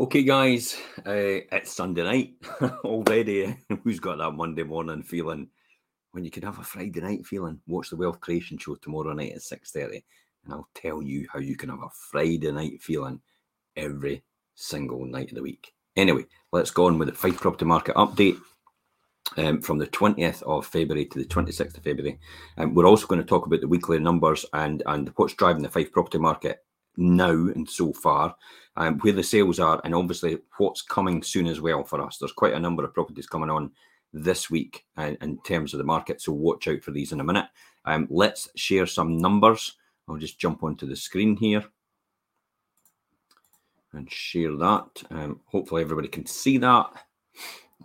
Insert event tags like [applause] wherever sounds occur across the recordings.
Okay, guys, uh, it's Sunday night [laughs] already. [laughs] Who's got that Monday morning feeling? When you can have a Friday night feeling, watch the Wealth Creation Show tomorrow night at six thirty, and I'll tell you how you can have a Friday night feeling every single night of the week. Anyway, let's go on with the Fife property market update um, from the 20th of February to the 26th of February. Um, we're also going to talk about the weekly numbers and and what's driving the Fife property market now and so far, um, where the sales are, and obviously what's coming soon as well for us. There's quite a number of properties coming on this week uh, in terms of the market, so watch out for these in a minute. Um, let's share some numbers. I'll just jump onto the screen here and share that. Um, hopefully, everybody can see that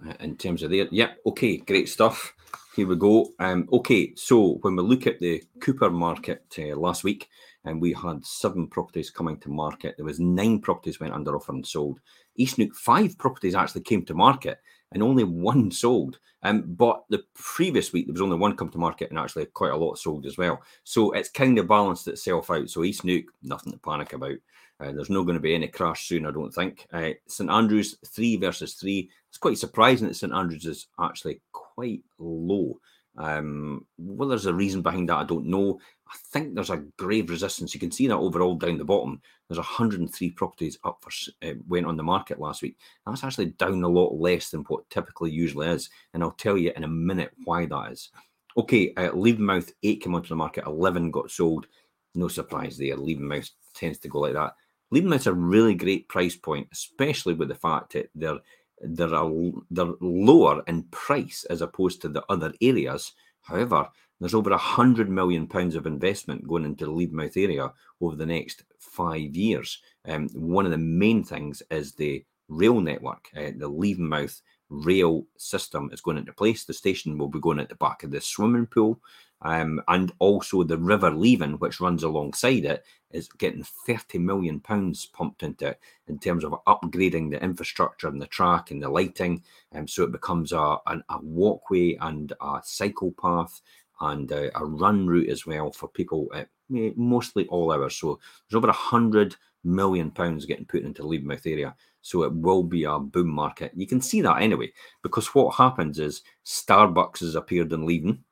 uh, in terms of there. Yep, okay, great stuff. Here we go. Um, okay, so when we look at the Cupar market uh, last week, and we had seven properties coming to market. There was nine properties went under offer and sold. East Neuk, five properties actually came to market and only one sold. Um, but the previous week there was only one come to market and actually quite a lot sold as well. So it's kind of balanced itself out. So East Neuk, nothing to panic about. Uh, there's not going to be any crash soon, I don't think. Uh, St Andrews three versus three. It's quite surprising that St Andrews is actually quite low. Um, well, there's a reason behind that. I don't know. I think there's a grave resistance. You can see that overall down the bottom. There's 103 properties up for uh, went on the market last week. That's actually down a lot less than what typically usually is, and I'll tell you in a minute why that is. Okay, uh, Levenmouth eight came onto the market. 11 got sold. No surprise there. Levenmouth tends to go like that. Levenmouth's a really great price point, especially with the fact that they're they're, a, they're lower in price as opposed to the other areas. However, there's over a hundred million pounds of investment going into the Levenmouth area over the next five years. Um, one of the main things is the rail network. Uh, the Levenmouth rail system is going into place. The station will be going at the back of the swimming pool. Um, and also the River Leven, which runs alongside it, is getting 30 million pounds pumped into it in terms of upgrading the infrastructure and the track and the lighting. Um, so it becomes a, a, a walkway and a cycle path and a, a run route as well for people at mostly all hours. So there's over a hundred million pounds getting put into the Levenmouth area. So it will be a boom market. You can see that anyway, because what happens is Starbucks has appeared in Leven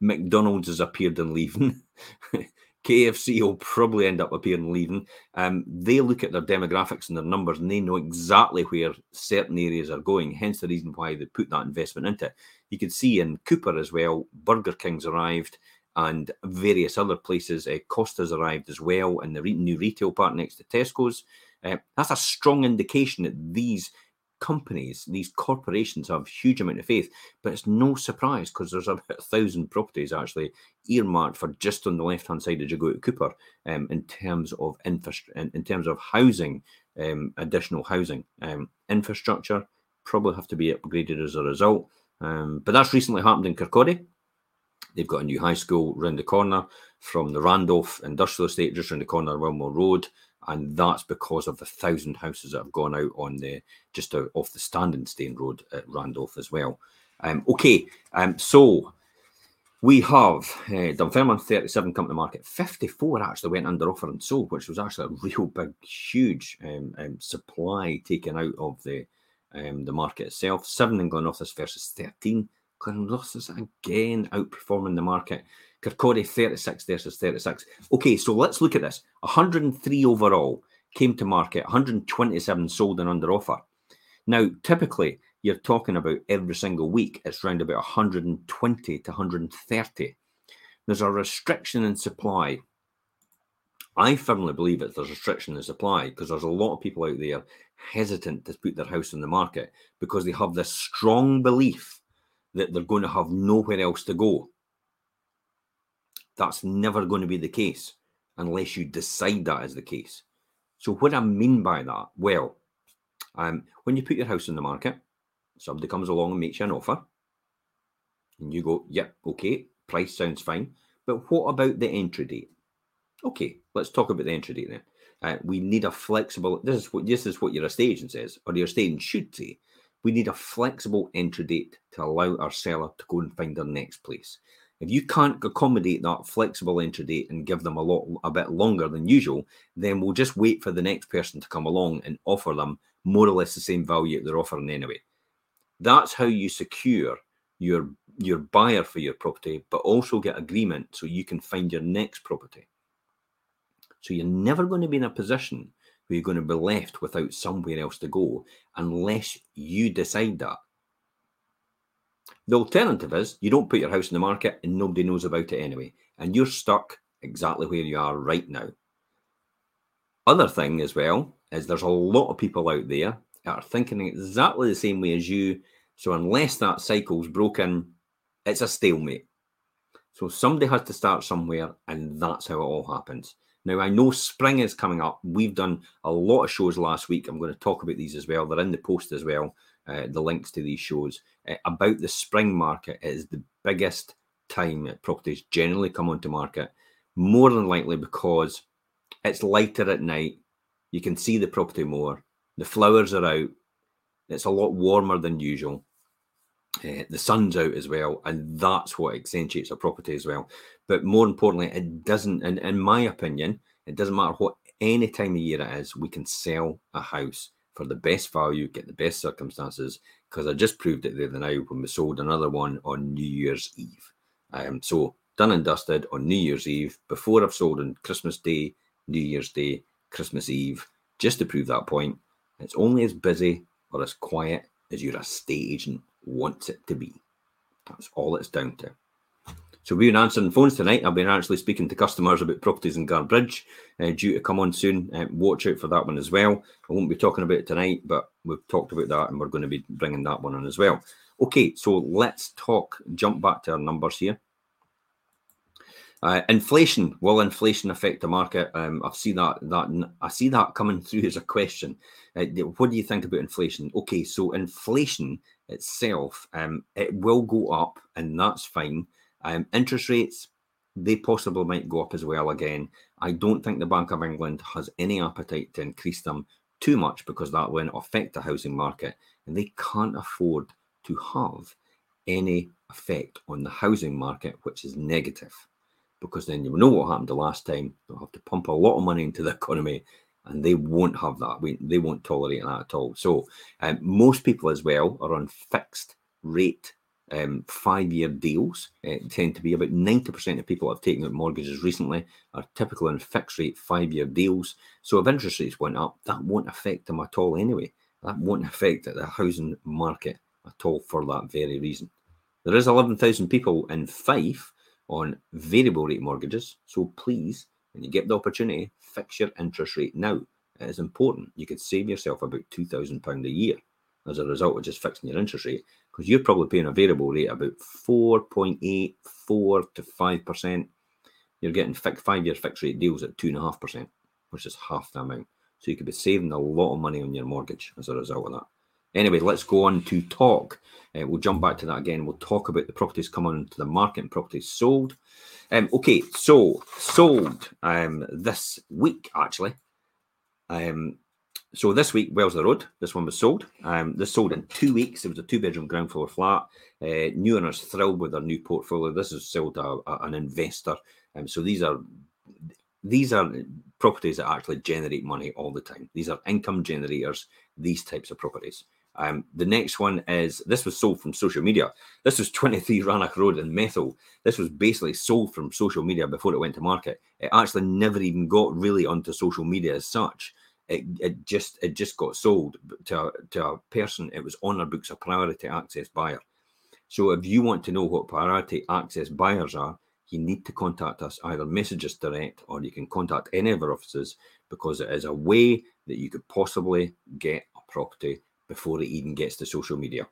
McDonald's has appeared in Leven. [laughs] KFC will probably end up appearing Leven. Um, they look at their demographics and their numbers and they know exactly where certain areas are going, hence the reason why they put that investment into it. You can see in Cupar as well, Burger King's arrived and various other places. Uh, Costa's arrived as well and the re- new retail park next to Tesco's. Uh, that's a strong indication that these companies, these corporations have huge amount of faith, but it's no surprise because there's about a thousand properties actually earmarked for just on the left hand side go to Cupar um, in terms of infrastructure, in, in, terms of housing, um, additional housing, um, infrastructure probably have to be upgraded as a result. Um, but that's recently happened in Kirkcaldy. They've got a new high school round the corner from the Randolph Industrial Estate, just around the corner, Wilmore Road and that's because of the thousand houses that have gone out on the just out off the Standing Road at Randolph as well. Um, okay, um, so we have uh, Dunfermline 37 come to market. 54 actually went under offer and sold, which was actually a [laughs] real big, huge um, um, supply taken out of the um, the market itself. Seven in Glenrothes versus 13. Glenrothes again outperforming the market. Kirkcaldy 36 versus 36. Okay, so let's look at this. 103 overall came to market, 127 sold and under offer. Now, typically, you're talking about every single week, it's around about 120 to 130. There's a restriction in supply. I firmly believe that there's a restriction in supply because there's a lot of people out there hesitant to put their house on the market because they have this strong belief that they're going to have nowhere else to go. That's never going to be the case unless you decide that is the case. So, what I mean by that, well, um, when you put your house on the market, somebody comes along and makes you an offer, and you go, "Yep, okay, price sounds fine," but what about the entry date? Okay, let's talk about the entry date then. Uh, we need a flexible. This is what this is what your estate agent says, or your estate agent should say. We need a flexible entry date to allow our seller to go and find their next place. If you can't accommodate that flexible entry date and give them a lot a bit longer than usual, then we'll just wait for the next person to come along and offer them more or less the same value they're offering anyway. That's how you secure your your buyer for your property, but also get agreement so you can find your next property. So you're never going to be in a position where you're going to be left without somewhere else to go unless you decide that. The alternative is you don't put your house in the market and nobody knows about it anyway, and you're stuck exactly where you are right now. Other thing as well is there's a lot of people out there that are thinking exactly the same way as you. So unless that cycle's broken, it's a stalemate. So somebody has to start somewhere, and that's how it all happens. Now, I know spring is coming up. We've done a lot of shows last week. I'm going to talk about these as well. They're in the post as well, uh, the links to these shows. Uh, about the spring market, it is the biggest time that properties generally come onto market, more than likely because it's lighter at night. You can see the property more. The flowers are out. It's a lot warmer than usual. Uh, the sun's out as well, and that's what accentuates a property as well. But more importantly, it doesn't, and in my opinion, it doesn't matter what any time of year it is, we can sell a house for the best value, get the best circumstances. Because I just proved it the other night when we sold another one on New Year's Eve. Um, so done and dusted on New Year's Eve before I've sold on Christmas Day, New Year's Day, Christmas Eve, just to prove that point. It's only as busy or as quiet as your estate agent wants it to be. That's all it's down to. So we've been answering phones tonight. I've been actually speaking to customers about properties in Guardbridge, uh, due to come on soon. Uh, watch out for that one as well. I won't be talking about it tonight, but we've talked about that and we're going to be bringing that one on as well. Okay, so let's talk, jump back to our numbers here. Uh, inflation will inflation affect the market? Um, I've seen that that I see that coming [laughs] through as a question. Uh, what do you think about inflation? Okay, so inflation itself, um, it will go up, and that's fine. Um, interest rates, they possibly might go up as well again. I don't think the Bank of England has any appetite to increase them too much because that will affect the housing market, and they can't afford to have any effect on the housing market, which is negative. Because then you know what happened the last time. They'll have to pump a lot of money into the economy and they won't have that. We, they won't tolerate that at all. So um, most people as well are on fixed rate um, five-year deals. It tend to be about 90% of people that have taken out mortgages recently are typically on fixed rate five-year deals. So if interest rates went up, that won't affect them at all anyway. That won't affect the housing market at all for that very reason. There is 11,000 people in Fife on variable rate mortgages. So please, when you get the opportunity, fix your interest rate now. It is important. You could save yourself about £2,000 a year as a result of just fixing your interest rate because you're probably paying a variable rate about 4.84 to 5%. You're getting five year fixed rate deals at 2.5%, which is half the amount. So you could be saving a lot of money on your mortgage as a result of that. Anyway, let's go on to talk. Uh, we'll jump back to that again. We'll talk about the properties coming into the market and properties sold. Um, okay, so sold um, this week actually. Um, so this week, Wellesley Road, this one was sold. Um, this sold in two weeks. It was a two-bedroom ground floor flat. Uh, new owners thrilled with their new portfolio. This is sold a, a, an investor. Um, so these are these are properties that actually generate money all the time. These are income generators. These types of properties. Um, the next one is this was sold from social media. This was [laughs] 23 Rannoch Road in Methil. This was basically sold from social media before it went to market. It actually never even got really onto social media as such. It, it just it just got sold to a, to a person. It was on our books a priority access buyer. So if you want to know what priority access buyers are, you need to contact us either message us direct or you can contact any of our offices because it is a way that you could possibly get a property before it even gets to social media.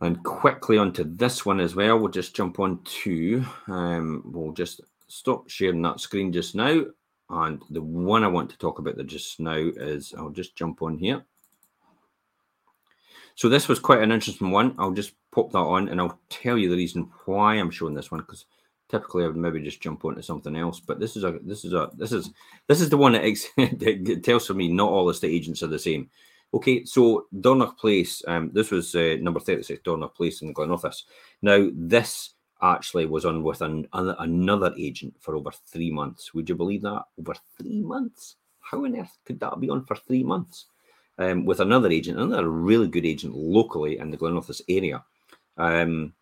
And quickly onto this one as well. We'll just jump on to, um, we'll just stop sharing that screen just now. And the one I want to talk about that just now is, I'll just jump on here. So this was quite an interesting one. I'll just pop that on and I'll tell you the reason why I'm showing this one because typically I would maybe just jump onto something else. But this is a this is a this is this is the one that, ex- [laughs] that tells for me not all estate agents are the same. Okay, so Dornoch Place, um, this was uh, number 36, Dornoch Place in Glenrothes. Now, this actually was on with an, an, another agent for over three months. Would you believe that? Over three months? How on earth could that be on for three months? Um, with another agent, another really good agent locally in the Glenrothes area. Um,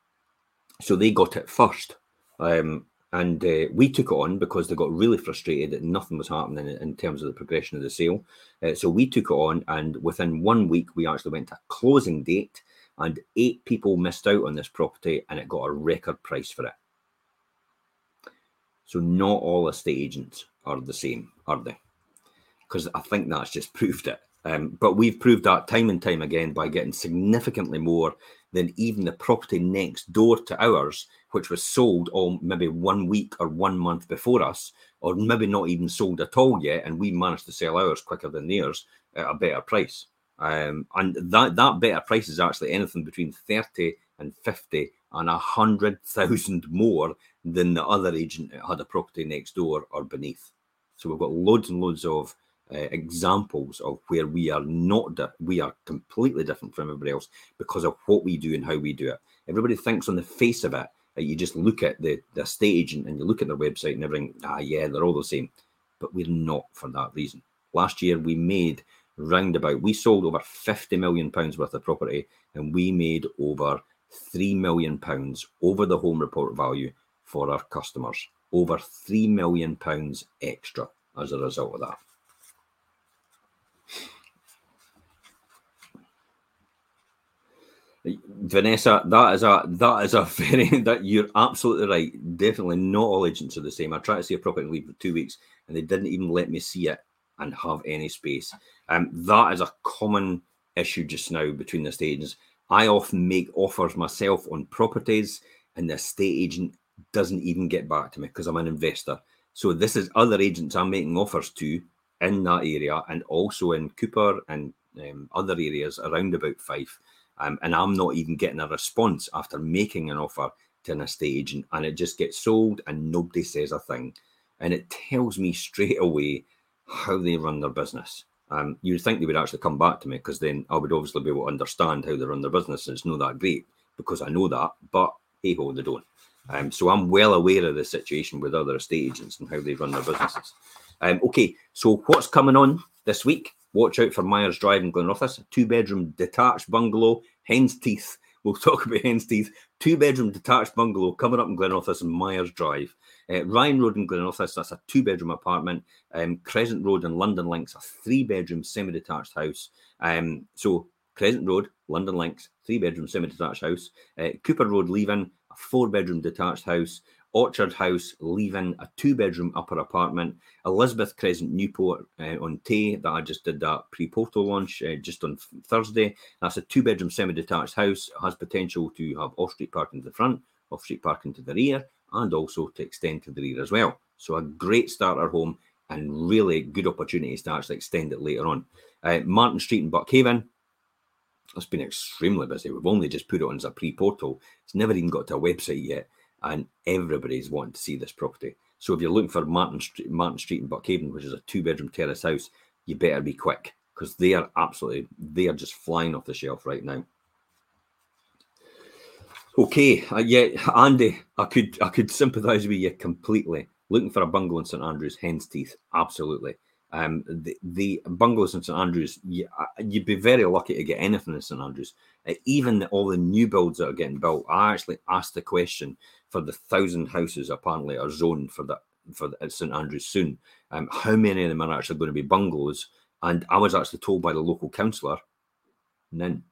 so they got it first. Um, and uh, we took it on because they got really frustrated that nothing was happening in, terms of the progression of the sale. Uh, so we took it on, and within one week, we actually went to closing date, and eight people missed out on this property, and it got a record price for it. So not all estate agents are the same, are they? Because I think that's just [laughs] proved it. Um, but we've proved that time and time again by getting significantly more than even the property next door to ours, which was sold all maybe one week or one month before us, or maybe not even sold at all yet, and we managed to sell ours quicker than theirs at a better price. Um, and that that better price is actually anything between thirty and fifty and a hundred thousand more than the other agent that had a property next door or beneath. So we've got loads and loads of uh, examples of where we are not di- we are completely different from everybody else because of what we do and how we do it. Everybody thinks on the face of it that you just look at the the estate agent and you look at their website and everything. Ah, yeah, they're all the same, but we're not for that reason. Last year we made roundabout we sold over 50 million pounds worth of property and we made over 3 million pounds over the home report value for our customers over 3 million pounds extra as a result of that Vanessa, that is a that is a [laughs] very that you're absolutely right. Definitely not all agents are the same. I tried to see a property leave for two weeks, and they didn't even let me see it and have any space. Um, that is a common issue just now between the estate agents. I often make offers myself on properties, and the estate agent doesn't even get back to me because I'm an investor. So this is other agents I'm making offers to in that area, and also in Cupar and um, other areas around about Fife um, and I'm not even getting a response after making an offer to an estate agent, and it just gets sold and nobody says a thing. And it tells me straight away how they run their business. Um, you'd think they would actually come back to me because then I would obviously be able to understand how they run their business. And it's not that great because I know that, but hey ho, they don't. Um, so I'm well aware of the situation with other estate agents and how they run their businesses. Um, okay, so what's coming on this week? Watch out for Myers Drive in Glenrothes, two bedroom detached bungalow, Hen's Teeth. We'll [laughs] talk about Hen's Teeth. Two bedroom detached bungalow coming up in Glenrothes and Myers Drive. Uh, Ryan Road in Glenrothes, that's a two bedroom apartment. Um, Crescent Road in Lundin Links, a three bedroom semi detached house. Um, so Crescent Road, Lundin Links, three bedroom semi detached house. Uh, Cupar Road, Leven, a four bedroom detached house. Orchard House, Leven a two bedroom upper apartment. Elizabeth Crescent, Newport uh, on Tay, that I just did that pre portal launch uh, just on Thursday. That's a two bedroom semi detached house. It has potential to have off street parking to the front, off street parking to the rear, and also to extend to the rear as well. So, a great starter home and really good opportunities to actually extend it later on. Uh, Martin Street in Buckhaven, it's been extremely busy. We've only just put it on as a pre portal, it's never even got to a website yet and everybody's wanting to see this property. So if you're looking for Martin Street, Martin Street in Buckhaven, which is a two-bedroom terrace house, you better be quick because they are absolutely they are just flying off the shelf right now. Okay, uh, yeah, Andy, I could I could sympathise with you completely. Looking for a bungalow in St Andrews, Hen's Teeth, absolutely. Um, the, the bungalows in St Andrews, you, uh, you'd be very lucky to get anything in St Andrews. Uh, even all the new builds that are getting built, I actually asked the question for the thousand houses apparently are zoned for that for the, St Andrews soon. Um, how many of them are actually going to be bungalows? And I was actually told by the local councillor, none,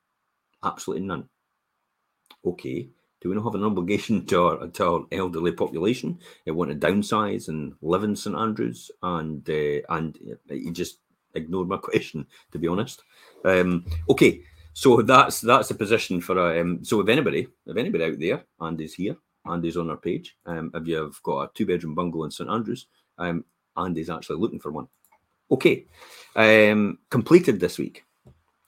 absolutely none. Okay, do we not have an obligation [laughs] to our, to our elderly population? They want to downsize and live in St Andrews, and uh, and you just ignored my [laughs] question, to be honest. Um, okay, so that's that's the position for a. Um, so if anybody, if anybody out there and is here Andy's on our page. Um, if you've got a two bedroom bungalow in St Andrews, um, Andy's actually looking for one. Okay, um, completed this week.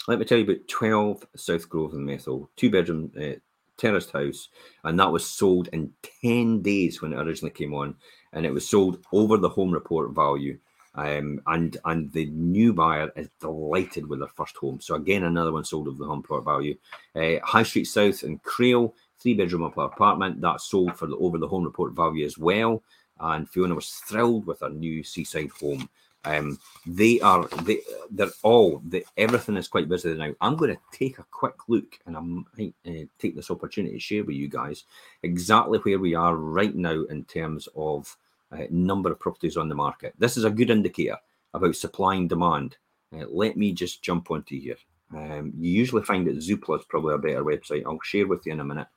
Let me tell you about 12 South Grove in Methil, two bedroom uh, terraced house, and that was sold in 10 days when it originally came on, and it was sold over the home report value Um, and and the new buyer is delighted with their first home. So again, another one sold of the home report value. Uh, High Street South in Crail, three bedroom apartment that sold for the over the home report value as well. And Fiona was thrilled with her new seaside home. Um, they are they they're all the, everything is quite busy now. I'm going to take a quick look and I might uh, take this opportunity to share with you guys exactly where we are right now in terms of uh, number of properties on the market. This is a good indicator about supply and demand. Uh, let me just jump onto here. Um, you usually find that Zoopla is probably a better website. I'll share with you in a minute.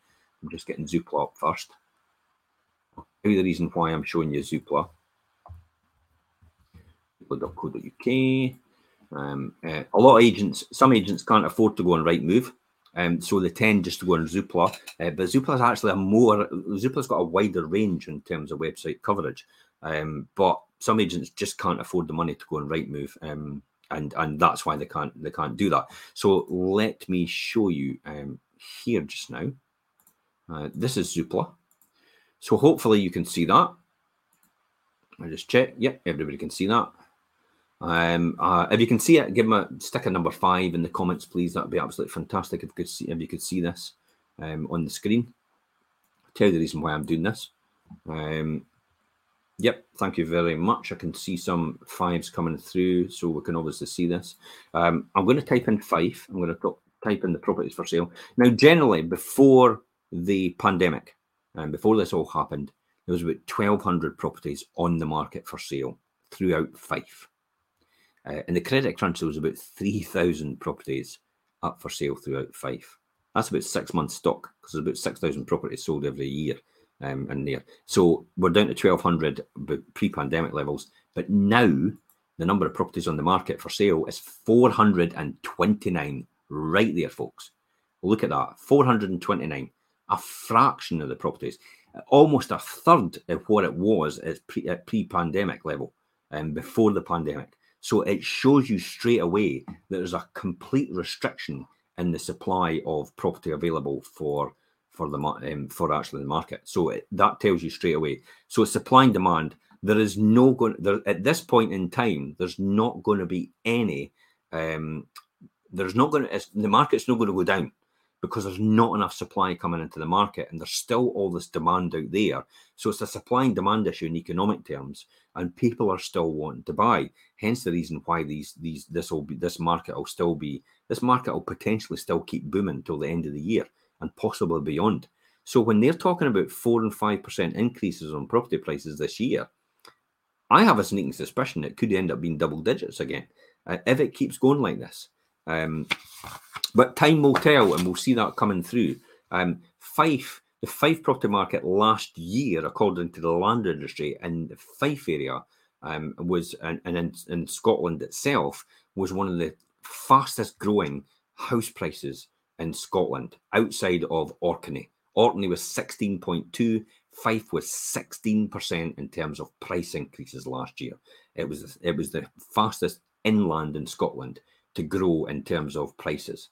I'm just getting Zoopla up first. You the reason why I'm showing you Zoopla Um, uh, a lot of agents, some agents can't afford to go on Rightmove, um, so they tend just to go on Zoopla. Uh, but Zoopla actually a more Zoopla's got a wider range in terms of website coverage. Um, but some agents just can't afford the money to go on Rightmove, um, and and that's why they can't they can't do that. So let me show you um, here just now. Uh, this is Zoopla. So hopefully you can see that. I just check. Yep, everybody can see that. Um, uh, if you can see it, give them a sticker number five in the comments, please. That'd be absolutely fantastic if you could see if you could see this um, on the screen. I'll tell you the reason why I'm doing this. Um, yep, thank you very much. I can see some fives coming through, so we can obviously see this. Um, I'm going to type in Fife. I'm going to type in the properties for sale. Now, generally, before the pandemic and um, before this all happened, there was about 1,200 properties on the market for sale throughout Fife. Uh, the credit crunch, there was about 3,000 properties up for sale throughout Fife. That's about six months' stock because there's about 6,000 properties sold every year um, in there. So we're down to 1,200 pre pandemic levels. But now the number of properties on the market for sale is 429 right there, folks. Look at that 429, a fraction of the properties, almost a third of what it was at pre pandemic level um, before the pandemic. So it shows you straight away that there's a complete restriction in the supply of property available for for the um, for actually the market. So it, that tells you straight away. So supply and demand. There is no going there at this point in time. There's not going to be any. Um, there's not going to the market's not going to go down because there's not enough supply coming into the market and there's still all this demand out there. So it's a supply and demand issue in economic terms, and people are still wanting to buy. Hence the reason why these these this will be this market will still be this market will potentially still keep booming till the end of the year and possibly beyond. So when they're talking about four and five percent increases on property prices this year, I have a sneaking suspicion it could end up being double digits again uh, if it keeps going like this. Um, but time will tell, and we'll see that coming through. Um, Fife, the Fife property market last year, according to the land industry in the Fife area, um, was and, and in, in Scotland itself was one of the fastest growing house prices in Scotland outside of Orkney. Orkney was 16.2, Fife was 16% in terms of price increases last year. It was it was the fastest inland in Scotland to grow in terms of prices.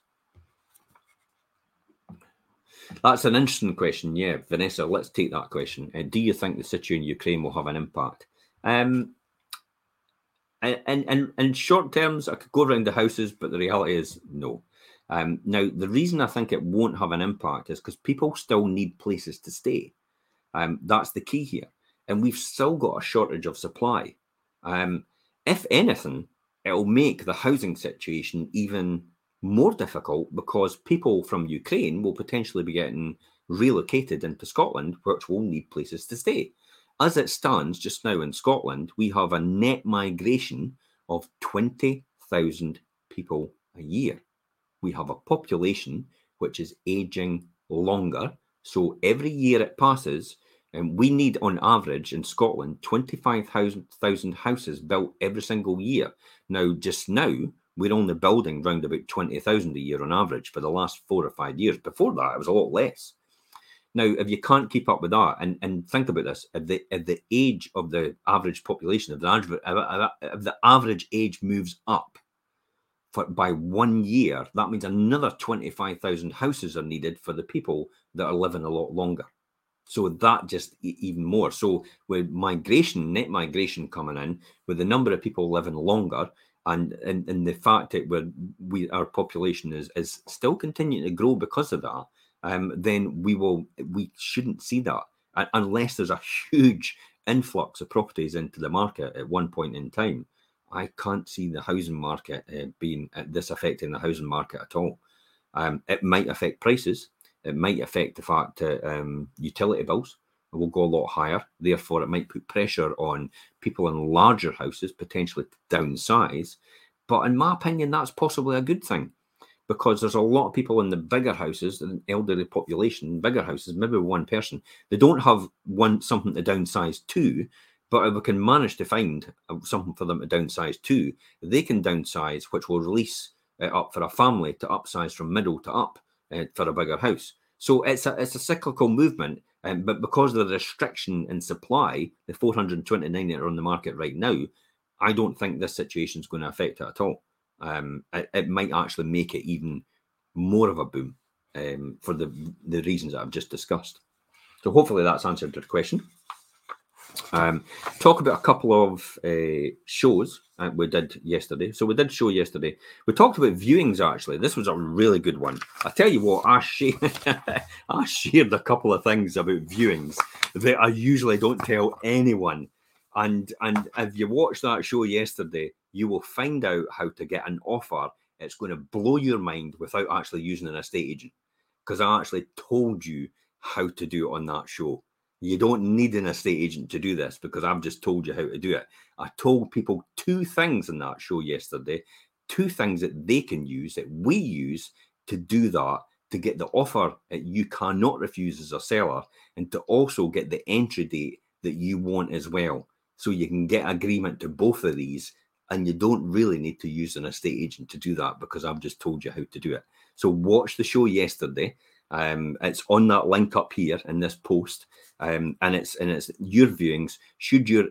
That's an interesting question. Yeah, Vanessa, let's take that question. Uh, do you think the situation in Ukraine will have an impact? Um, and, and, in short terms, I could go around the houses, but the reality is no. Um, now, the reason I think it won't have an impact is because people still need places to stay. Um, that's the key here. And we've still got a shortage of supply. Um, if anything, it'll make the housing situation even more difficult because people from Ukraine will potentially be getting relocated into Scotland, which will need places to stay. As it stands just now in Scotland, we have a net migration of 20,000 people a year. We have a population which is aging longer. So every year it passes, and we need on average in Scotland 25,000 houses built every single year. Now, just now, we're only building round about 20,000 a year on average for the last four or five years. Before that, it was a lot less. Now, if you can't keep up with that, and, and think about this, if the if the age of the average population, if the average, if the average age moves up for, by one year, that means another 25,000 houses are needed for the people that are living a lot longer. So that just even more. So with migration, net migration coming in, with the number of people living longer, and and, and the fact that we're, we our population is is still continuing to grow because of that, um, then we will we shouldn't see that unless there's a huge influx of properties into the market at one point in time. I can't see the housing market uh, being uh, this affecting the housing market at all. Um, it might affect prices. It might affect the fact that um, utility bills will go a lot higher. Therefore, it might put pressure on people in larger houses, potentially to downsize. But in my opinion, that's possibly a good thing because there's a lot of people in the bigger houses, the elderly population, bigger houses, maybe one person, they don't have one something to downsize to. But if we can manage to find uh, something for them to downsize to, they can downsize, which will release uh, up for a family to upsize from middle to up uh, for a bigger house. So it's a it's a cyclical movement, um, but because of the restriction in supply, the 429 that are on the market right now, I don't think this situation is going to affect it at all. Um, it, it, might actually make it even more of a boom um, for the the reasons that I've just discussed. So hopefully that's answered your question. Um, talk about a couple of uh, shows uh, we did yesterday. So we did show yesterday. We talked about viewings actually. This was a really good one. I tell you what, I, [laughs] I shared a couple of things about viewings that I usually don't tell anyone. And and if you watched that show yesterday, you will find out how to get an offer. It's going to blow your mind without actually using an estate agent because I actually told you how to do it on that show. You don't need an estate agent to do this because I've just told you how to do it. I told people two things in that show yesterday, two things that they can use, that we use to do that, to get the offer that you cannot refuse as a seller, and to also get the entry date that you want as well. So you can get agreement to both of these, and you don't really need to use an estate agent to do that because I've just told you how to do it. So watch the show yesterday. Um, it's on that link up here in this post, um, and it's and it's your viewings. Should your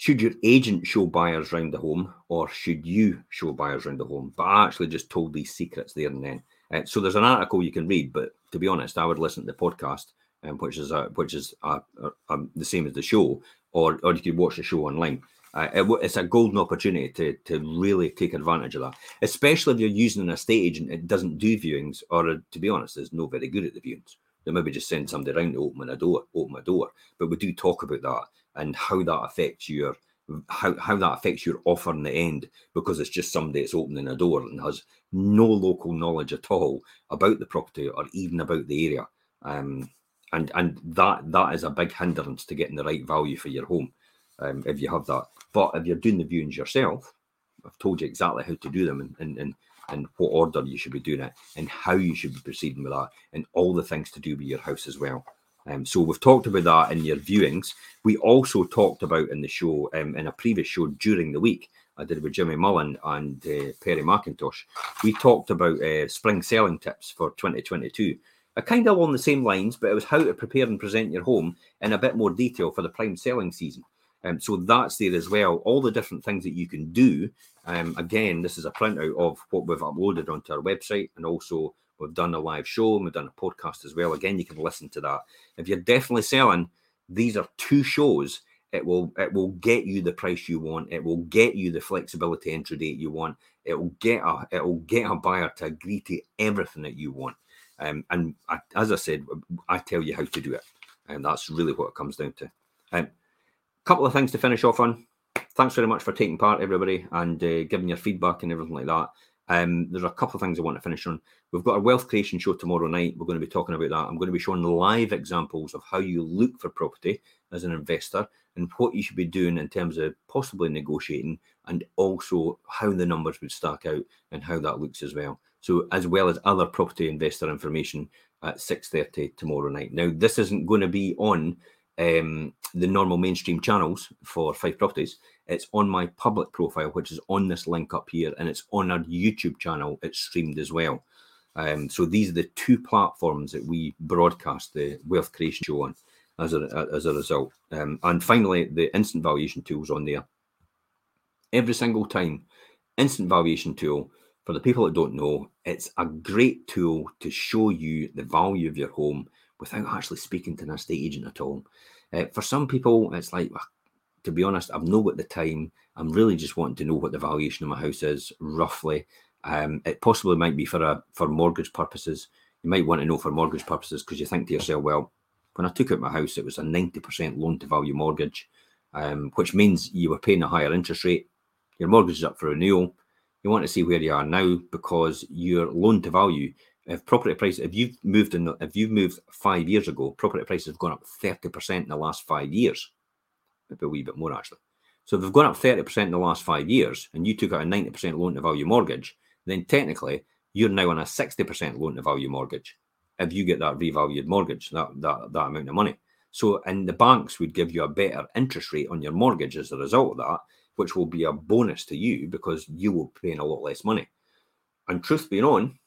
should your agent show buyers around the home, or should you show buyers around the home? But I actually just told these secrets there and then. Uh, so there's an article you can read, but to be honest, I would listen to the podcast, um, which is a, which is a, a, um, the same as the show, or or you could watch the show online. Uh, it, it's a golden opportunity to to really take advantage of that, especially if you're using an estate agent that doesn't do viewings, or uh, to be honest, is no very good at the viewings. They maybe just send somebody around to open a door, open a door. But we do talk about that and how that affects your how, how that affects your offer in the end because it's just somebody that's opening a door and has no local knowledge at all about the property or even about the area. Um, and and that that is a big hindrance to getting the right value for your home um, if you have that. But if you're doing the viewings yourself, I've told you exactly how to do them and, and, and, and what order you should be doing it and how you should be proceeding with that and all the things to do with your house as well. Um, so we've talked about that in your viewings. We also talked about in the show, um, in a previous show during the week, I did with Jimmy Mullen and uh, Perry McIntosh. We talked about uh, spring selling tips for 2022. Uh, kind of along the same lines, but it was how to prepare and present your home in a bit more detail for the prime selling season. Um, so that's there as well. All the different things that you can do. Um, again, this is a printout of what we've uploaded onto our website, and also we've done a live show and we've done a podcast as well. Again, you can listen to that. If you're definitely selling, these are two shows. It will it will get you the price you want. It will get you the flexibility entry date you want. It will get a it will get a buyer to agree to everything that you want. Um, and I, as I said, I tell you how to do it, and that's really what it comes down to. Um, couple of things to finish off on. Thanks very much for taking part, everybody, and uh, giving your feedback and everything like that. Um, there's a couple of things I want to finish on. We've got a wealth creation show tomorrow night. We're going to be talking about that. I'm going to be showing live examples of how you look for property as an investor and what you should be doing in terms of possibly negotiating and also how the numbers would stack out and how that looks as well. So as well as other property investor information at 6.30 tomorrow night. Now, this isn't going to be on um, the normal mainstream channels for Fife Properties. It's on my public profile, which is on this link up here, and it's on our YouTube channel. It's streamed as well. Um, so these are the two platforms that we broadcast the wealth creation show on as a, as a result. Um, and finally, the instant valuation tools on there. Every single time, instant valuation tool, for the people that don't know, it's a great tool to show you the value of your home without actually speaking to an estate agent at all. Uh, for some people, it's like, to be honest, I've no got the time. I'm really just wanting to know what the valuation of my house is roughly. Um, it possibly might be for a for mortgage purposes. You might want to know for mortgage purposes because you think to yourself, well, when I took out my house, it was a 90% loan to value mortgage, um, which means you were paying a higher interest rate. Your mortgage is up for renewal. You want to see where you are now because your loan to value, if property price, if you've moved in, if you've moved five years ago, property prices have gone up 30% in the last five years, maybe a wee bit more actually. So they've gone up 30% in the last five years and you took out a 90% loan to value mortgage, then technically you're now on a 60% loan to value mortgage if you get that revalued mortgage, that, that, that amount of money. So, and the banks would give you a better interest rate on your mortgage as a result of that, which will be a bonus to you because you will be paying a lot less money. And truth being on,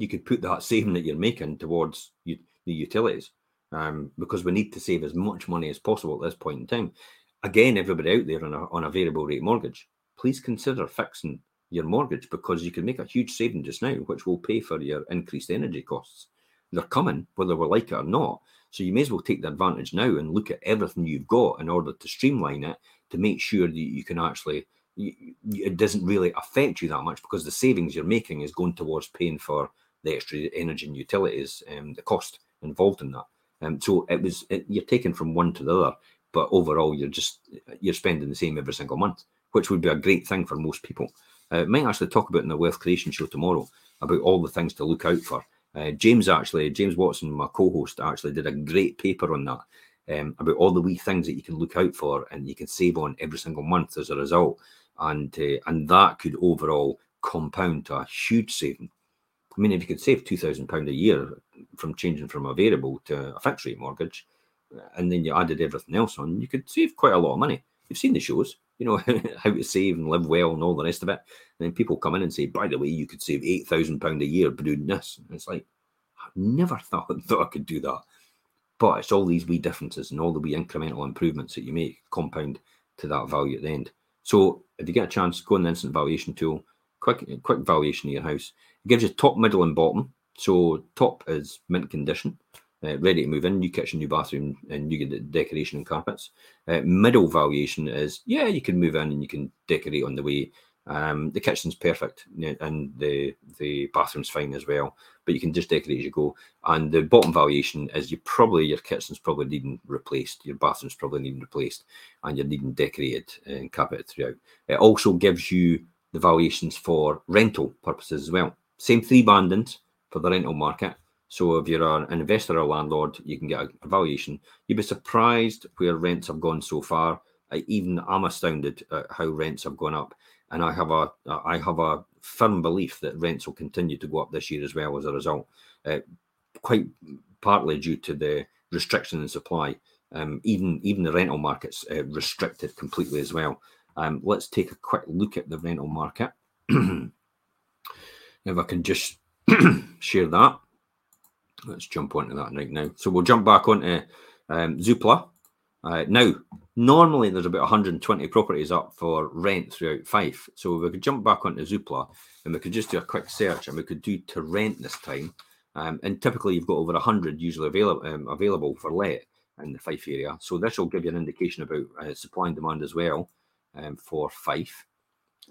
you could put that saving that you're making towards the utilities um, because we need to save as much money as possible at this point in time. Again, everybody out there on a, on a variable rate mortgage, please consider fixing your mortgage because you can make a huge saving just now, which will pay for your increased energy costs. They're coming, whether we like it or not. So you may as well take the advantage now and look at everything you've got in order to streamline it to make sure that you can actually it doesn't really affect you that much because the savings you're making is going towards paying for the extra energy and utilities and um, the cost involved in that. Um, so it was it, you're taking from one to the other, but overall you're just you're spending the same every single month, which would be a great thing for most people. Uh, might actually talk about in the wealth creation show tomorrow about all the things to look out for uh, James actually, James Watson, my co-host, actually did a great paper on that um, about all the wee things that you can look out for and you can save on every single month as a result, and uh, and that could overall compound to a huge saving. I mean, if you could save two thousand pound a year from changing from a variable to a fixed rate mortgage, and then you added everything else on, you could save quite a lot of money. You've seen the shows, you know [laughs] how to save and live well and all the rest of it. And then people come in and say, by the way, you could save eight thousand pound a year by doing this. And it's like, I never [laughs] thought, thought I could do that. But it's all these wee differences and all the wee incremental improvements that you make compound to that value at the end. So if you get a chance, go on the instant valuation tool, quick quick valuation of your house. It gives you top, middle, and bottom. So top is mint condition uh, ready to move in, new kitchen, new bathroom, and new decoration and carpets. Uh, middle valuation is yeah, you can move in and you can decorate on the way. Um, the kitchen's perfect and the the bathroom's fine as well, but you can just decorate as you go. And the bottom valuation is you probably your kitchen's probably needing replaced, your bathroom's probably needing replaced, and you're needing decorated and carpeted throughout. It also gives you the valuations for rental purposes as well. Same three bandings for the rental market so if you're an investor or landlord, you can get a valuation. You'd be surprised where rents have gone so far. I, even I'm astounded at how rents have gone up, and I have a I have a firm belief that rents will continue to go up this year as well as a result. Uh, quite partly due to the restriction in supply. Um, even even the rental market's uh, restricted completely as well. Um, let's take a quick look at the rental market. [clears throat] if I can just [clears throat] share that. Let's jump onto that right now. So we'll jump back onto um, Zoopla. Uh, now, normally there's about 120 properties up for rent throughout Fife. So we could jump back onto Zoopla and we could just do a quick search and we could do to rent this time. Um, and typically you've got over 100 usually available um, available for let in the Fife area. So this will give you an indication about uh, supply and demand as well um, for Fife.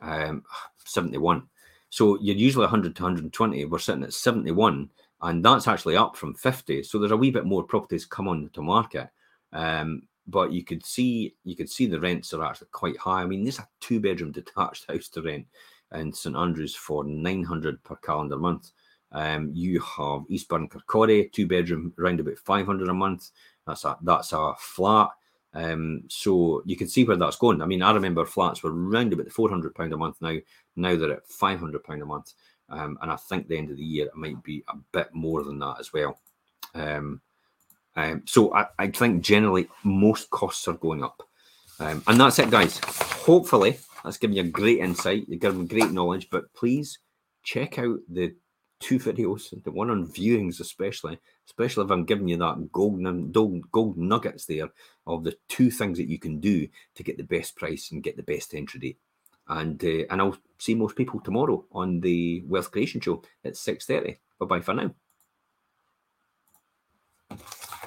Um, 71. So you're usually 100 to 120. We're sitting at 71 and that's actually up from 50 so there's a wee bit more properties come on to market um, but you could see you could see the rents are actually quite high i mean there's a two bedroom detached house to rent in st andrews for 900 per calendar month um, you have eastburn kirkcaldy two bedroom around about 500 a month that's a that's a flat um, so you can see where that's going. I mean, I remember flats were around about the 400 pound a month now. Now they're at 500 pound a month. Um, and I think the end of the year it might be a bit more than that as well. Um, um, so I, I, think generally most costs are going up. Um, and that's it, guys. Hopefully, that's given you a great insight, you've given great knowledge, but please check out the two videos, the one on viewings, especially, especially if I'm giving you that golden, golden nuggets there of the two things that you can do to get the best price and get the best entry date and uh, and I'll see most people tomorrow on the Wealth Creation Show at six thirty. Bye bye for now.